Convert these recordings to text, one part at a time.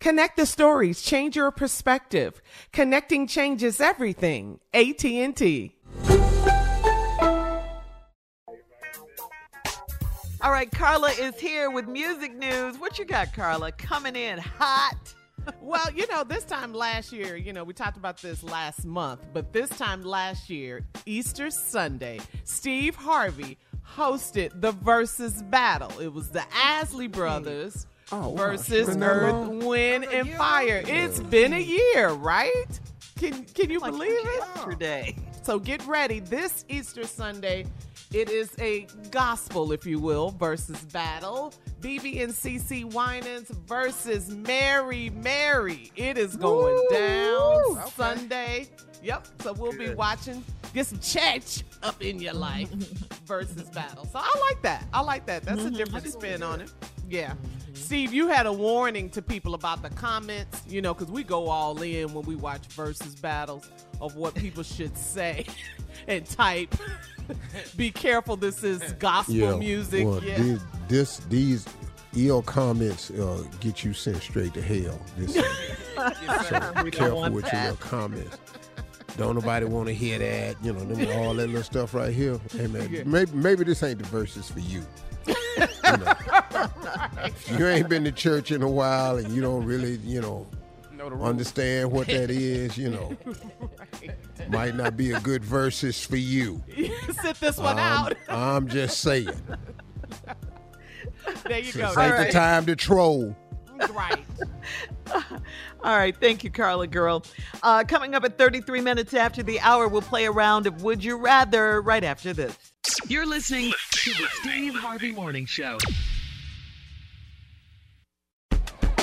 Connect the stories, change your perspective. Connecting changes everything. AT&T. All right, Carla is here with music news. What you got, Carla? Coming in hot. well, you know, this time last year, you know, we talked about this last month, but this time last year, Easter Sunday, Steve Harvey hosted the Verzuz Battle. It was the Isley hmm. brothers oh, Verzuz Earth, Wind, and Fire. It's been a year, right? Can Can you like believe it? Yesterday. So get ready. This Easter Sunday, it is a gospel, if you will, Verzuz battle. BeBe and CeCe Winans versus Mary Mary. It is going Woo! down okay. Sunday. Yep. So we'll Good. be watching. Get some church up in your life versus battle. So I like that. I like that. That's mm-hmm. a different spin on it. Yeah. Mm-hmm. Steve, you had a warning to people about the comments, you know, because we go all in when we watch Verzuz battles of what people should say and type. Be careful, this is gospel yeah, music. Well, yeah. These, this, these ill comments uh, get you sent straight to hell. This, so careful with that. your comments. Don't nobody want to hear that. You know, them, all that little stuff right here. Hey man, yeah. maybe maybe this ain't the verses for you. You, know, you ain't been to church in a while, and you don't really, you know, understand what that is. You know, right. might not be a good verses for you. Sit this one out. I'm just saying. There you go. This ain't right. the time to troll. Right. All right. Thank you, Carla girl. Uh, coming up at 33 minutes after the hour, we'll play a round of Would You Rather right after this. You're listening to the Steve Harvey Morning Show.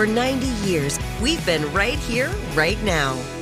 For 90 years, we've been right here, right now.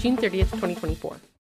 June 30th, 2024.